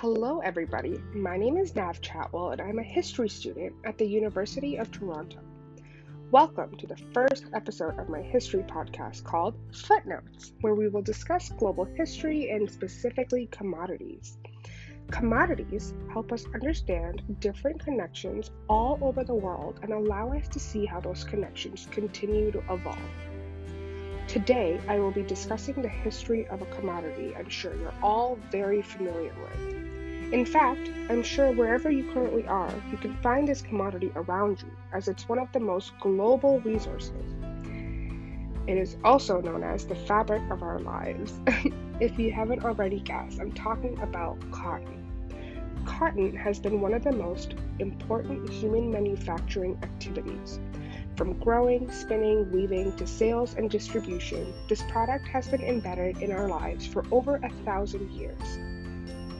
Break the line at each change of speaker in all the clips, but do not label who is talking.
Hello, everybody. My name is Nav Chatwell, and I'm a history student at the University of Toronto. Welcome to the first episode of my history podcast called Footnotes, where we will discuss global history and specifically commodities. Commodities help us understand different connections all over the world and allow us to see how those connections continue to evolve. Today, I will be discussing the history of a commodity I'm sure you're all very familiar with. In fact, I'm sure wherever you currently are, you can find this commodity around you, as it's one of the most global resources. It is also known as the fabric of our lives. if you haven't already guessed, I'm talking about cotton. Cotton has been one of the most important human manufacturing activities. From growing, spinning, weaving to sales and distribution, this product has been embedded in our lives for over a thousand years.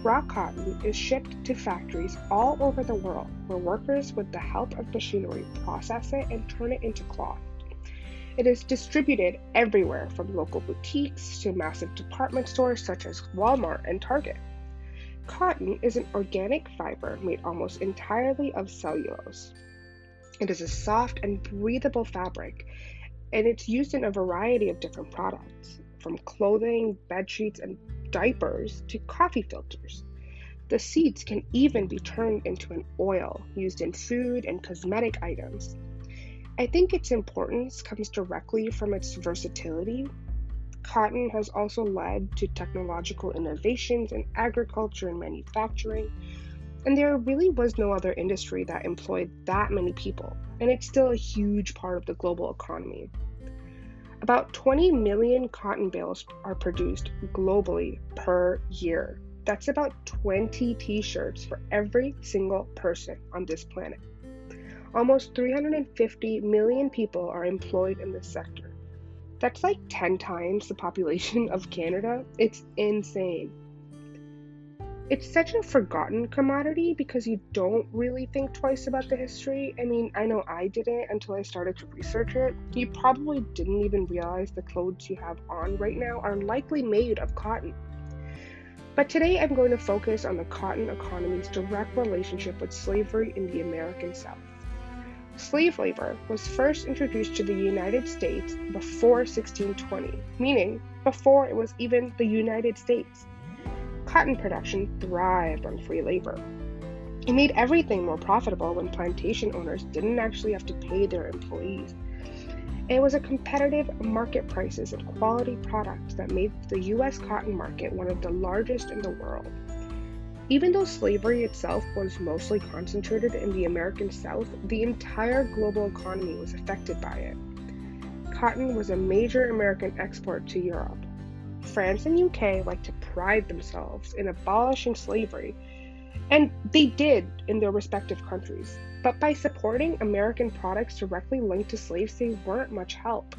Raw cotton is shipped to factories all over the world where workers, with the help of machinery, process it and turn it into cloth. It is distributed everywhere from local boutiques to massive department stores such as Walmart and Target. Cotton is an organic fiber made almost entirely of cellulose. It is a soft and breathable fabric, and it's used in a variety of different products, from clothing, bed sheets, and diapers to coffee filters. The seeds can even be turned into an oil used in food and cosmetic items. I think its importance comes directly from its versatility. Cotton has also led to technological innovations in agriculture and manufacturing, and there really was no other industry that employed that many people, and it's still a huge part of the global economy. About 20 million cotton bales are produced globally per year. That's about 20 t shirts for every single person on this planet. Almost 350 million people are employed in this sector. That's like 10 times the population of Canada. It's insane it's such a forgotten commodity because you don't really think twice about the history. I mean, I know I didn't until I started to research it. You probably didn't even realize the clothes you have on right now are likely made of cotton. But today I'm going to focus on the cotton economy's direct relationship with slavery in the American South. Slave labor was first introduced to the United States before 1620, meaning before it was even the United States cotton production thrived on free labor. It made everything more profitable when plantation owners didn't actually have to pay their employees. It was a competitive market prices and quality products that made the US cotton market one of the largest in the world. Even though slavery itself was mostly concentrated in the American South, the entire global economy was affected by it. Cotton was a major American export to Europe, France and UK like to pride themselves in abolishing slavery, and they did in their respective countries. But by supporting American products directly linked to slaves, they weren't much help.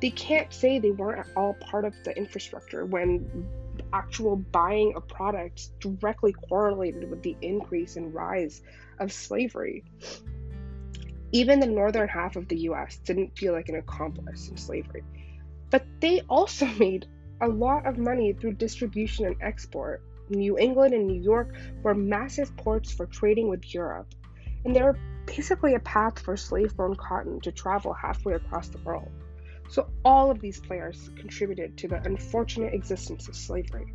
They can't say they weren't at all part of the infrastructure when actual buying of products directly correlated with the increase and rise of slavery. Even the northern half of the US didn't feel like an accomplice in slavery. But they also made a lot of money through distribution and export. New England and New York were massive ports for trading with Europe, and they were basically a path for slave grown cotton to travel halfway across the world. So, all of these players contributed to the unfortunate existence of slavery.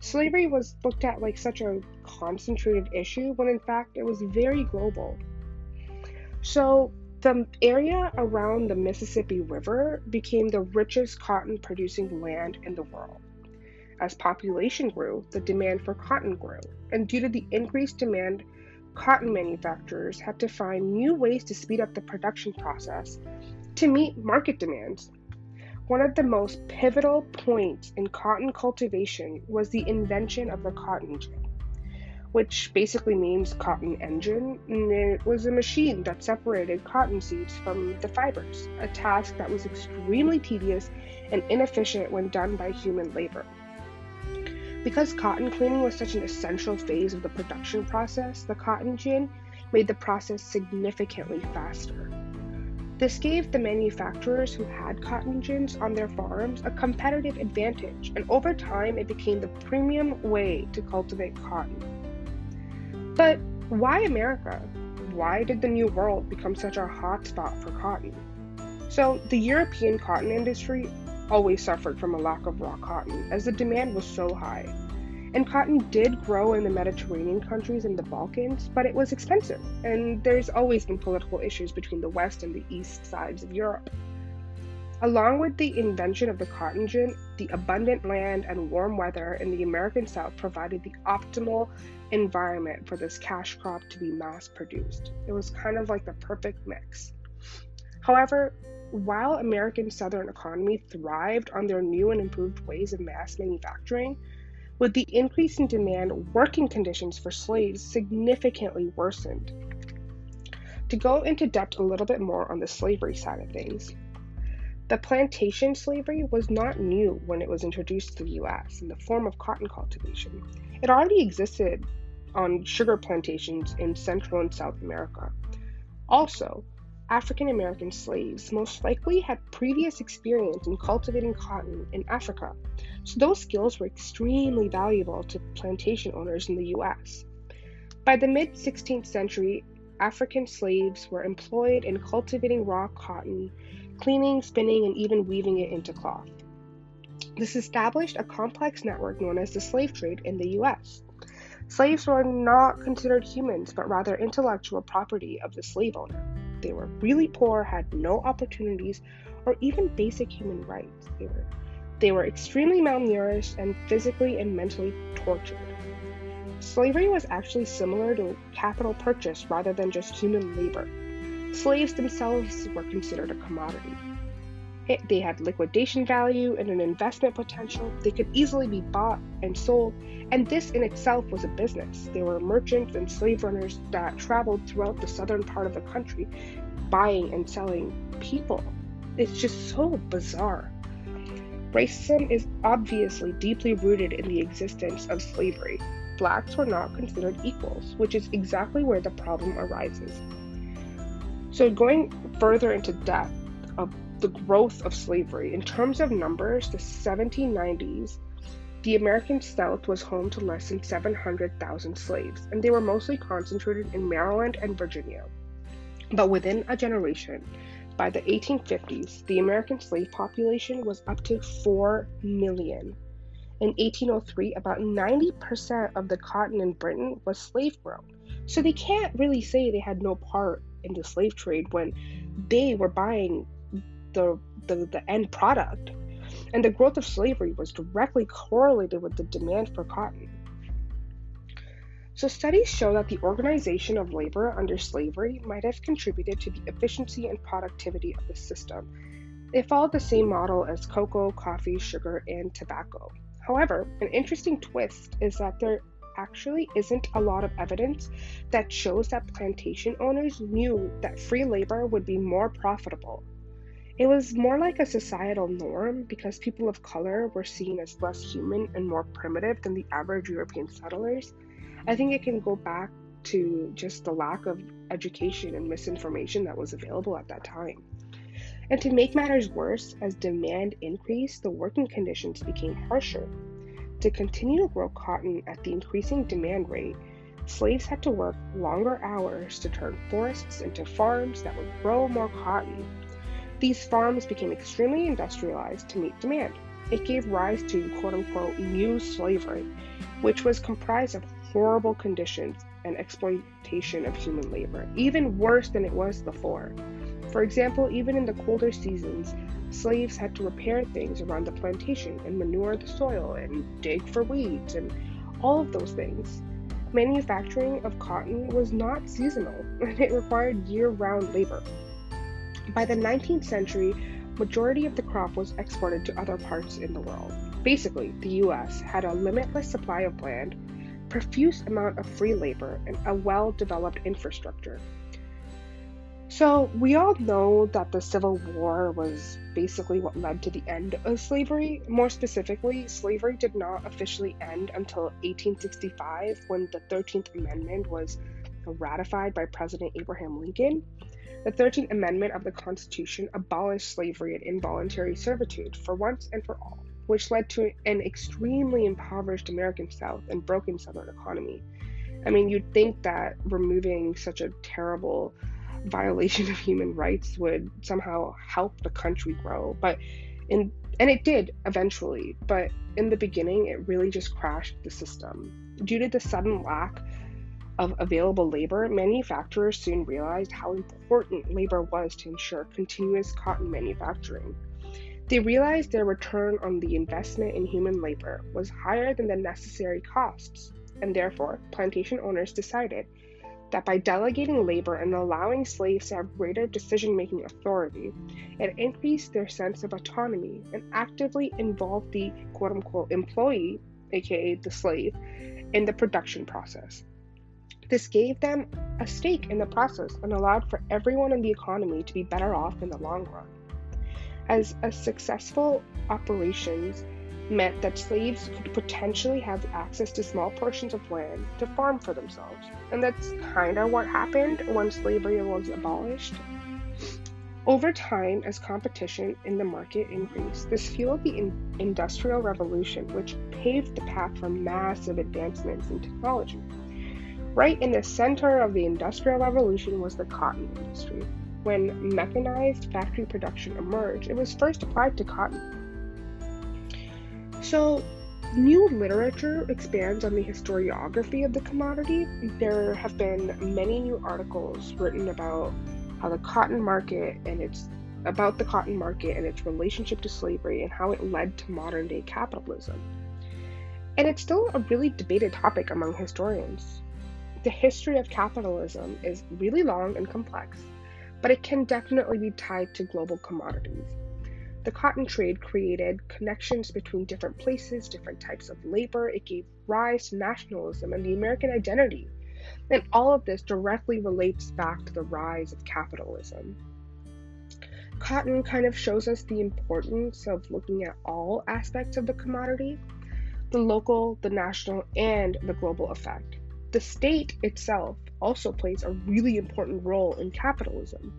Slavery was looked at like such a concentrated issue when in fact it was very global. So, the area around the Mississippi River became the richest cotton producing land in the world. As population grew, the demand for cotton grew, and due to the increased demand, cotton manufacturers had to find new ways to speed up the production process to meet market demands. One of the most pivotal points in cotton cultivation was the invention of the cotton gin which basically means cotton engine, and it was a machine that separated cotton seeds from the fibers, a task that was extremely tedious and inefficient when done by human labor. Because cotton cleaning was such an essential phase of the production process, the cotton gin made the process significantly faster. This gave the manufacturers who had cotton gins on their farms a competitive advantage, and over time it became the premium way to cultivate cotton. But why America? Why did the New World become such a hotspot for cotton? So, the European cotton industry always suffered from a lack of raw cotton, as the demand was so high. And cotton did grow in the Mediterranean countries and the Balkans, but it was expensive, and there's always been political issues between the west and the east sides of Europe. Along with the invention of the cotton gin, the abundant land and warm weather in the American South provided the optimal environment for this cash crop to be mass produced. It was kind of like the perfect mix. However, while American Southern economy thrived on their new and improved ways of mass manufacturing, with the increase in demand, working conditions for slaves significantly worsened. To go into depth a little bit more on the slavery side of things, the plantation slavery was not new when it was introduced to the US in the form of cotton cultivation. It already existed on sugar plantations in Central and South America. Also, African American slaves most likely had previous experience in cultivating cotton in Africa, so those skills were extremely valuable to plantation owners in the US. By the mid 16th century, African slaves were employed in cultivating raw cotton, cleaning, spinning, and even weaving it into cloth. This established a complex network known as the slave trade in the US. Slaves were not considered humans, but rather intellectual property of the slave owner. They were really poor, had no opportunities, or even basic human rights. They were, they were extremely malnourished and physically and mentally tortured. Slavery was actually similar to capital purchase rather than just human labor. Slaves themselves were considered a commodity. It, they had liquidation value and an investment potential. They could easily be bought and sold, and this in itself was a business. There were merchants and slave runners that traveled throughout the southern part of the country buying and selling people. It's just so bizarre. Racism is obviously deeply rooted in the existence of slavery. Blacks were not considered equals, which is exactly where the problem arises. So, going further into depth of the growth of slavery. In terms of numbers, the 1790s, the American South was home to less than 700,000 slaves, and they were mostly concentrated in Maryland and Virginia. But within a generation, by the 1850s, the American slave population was up to 4 million. In 1803, about 90% of the cotton in Britain was slave grown. So they can't really say they had no part in the slave trade when they were buying the, the, the end product. And the growth of slavery was directly correlated with the demand for cotton. So, studies show that the organization of labor under slavery might have contributed to the efficiency and productivity of the system. It followed the same model as cocoa, coffee, sugar, and tobacco. However, an interesting twist is that there actually isn't a lot of evidence that shows that plantation owners knew that free labor would be more profitable it was more like a societal norm because people of color were seen as less human and more primitive than the average European settlers. I think it can go back to just the lack of education and misinformation that was available at that time. And to make matters worse, as demand increased, the working conditions became harsher. To continue to grow cotton at the increasing demand rate, slaves had to work longer hours to turn forests into farms that would grow more cotton these farms became extremely industrialized to meet demand. It gave rise to quote unquote new slavery, which was comprised of horrible conditions and exploitation of human labor, even worse than it was before. For example, even in the colder seasons, slaves had to repair things around the plantation and manure the soil and dig for weeds and all of those things. Manufacturing of cotton was not seasonal and it required year round labor. By the 19th century, majority of the crop was exported to other parts in the world. Basically, the US had a limitless supply of land, profuse amount of free labor, and a well-developed infrastructure. So, we all know that the Civil War was basically what led to the end of slavery. More specifically, slavery did not officially end until 1865 when the 13th Amendment was ratified by President Abraham Lincoln. The 13th Amendment of the Constitution abolished slavery and involuntary servitude for once and for all, which led to an extremely impoverished American South and broken Southern economy. I mean, you'd think that removing such a terrible violation of human rights would somehow help the country grow, but in and it did eventually, but in the beginning, it really just crashed the system. Due to the sudden lack of available labor, manufacturers soon realized how important labor was to ensure continuous cotton manufacturing. They realized their return on the investment in human labor was higher than the necessary costs, and therefore, plantation owners decided that by delegating labor and allowing slaves to have greater decision making authority, it increased their sense of autonomy and actively involved the quote unquote employee, aka the slave, in the production process. This gave them a stake in the process and allowed for everyone in the economy to be better off in the long run. As a successful operations meant that slaves could potentially have access to small portions of land to farm for themselves. And that's kind of what happened when slavery was abolished. Over time, as competition in the market increased, this fueled the in- Industrial Revolution, which paved the path for massive advancements in technology. Right in the center of the Industrial Revolution was the cotton industry. When mechanized factory production emerged, it was first applied to cotton. So, new literature expands on the historiography of the commodity. There have been many new articles written about how the cotton market and its about the cotton market and its relationship to slavery and how it led to modern day capitalism. And it's still a really debated topic among historians. The history of capitalism is really long and complex, but it can definitely be tied to global commodities. The cotton trade created connections between different places, different types of labor. It gave rise to nationalism and the American identity. And all of this directly relates back to the rise of capitalism. Cotton kind of shows us the importance of looking at all aspects of the commodity the local, the national, and the global effect. The state itself also plays a really important role in capitalism.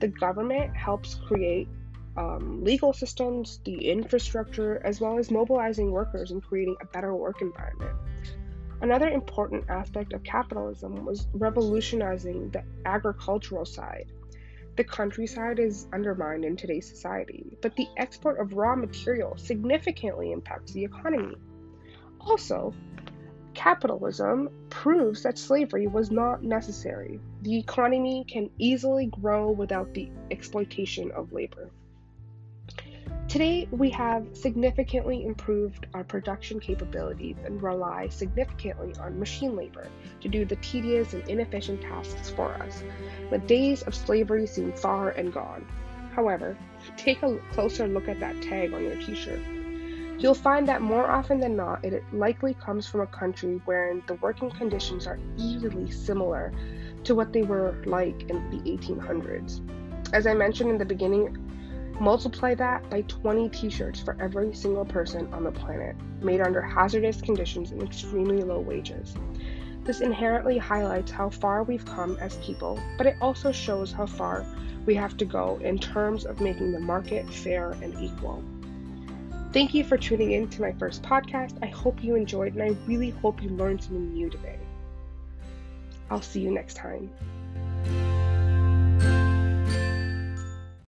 The government helps create um, legal systems, the infrastructure, as well as mobilizing workers and creating a better work environment. Another important aspect of capitalism was revolutionizing the agricultural side. The countryside is undermined in today's society, but the export of raw material significantly impacts the economy. Also, capitalism proves that slavery was not necessary. The economy can easily grow without the exploitation of labor. Today, we have significantly improved our production capabilities and rely significantly on machine labor to do the tedious and inefficient tasks for us. The days of slavery seem far and gone. However, take a closer look at that tag on your t shirt. You'll find that more often than not, it likely comes from a country wherein the working conditions are eerily similar to what they were like in the 1800s. As I mentioned in the beginning, Multiply that by 20 t shirts for every single person on the planet, made under hazardous conditions and extremely low wages. This inherently highlights how far we've come as people, but it also shows how far we have to go in terms of making the market fair and equal. Thank you for tuning in to my first podcast. I hope you enjoyed, and I really hope you learned something new today. I'll see you next time.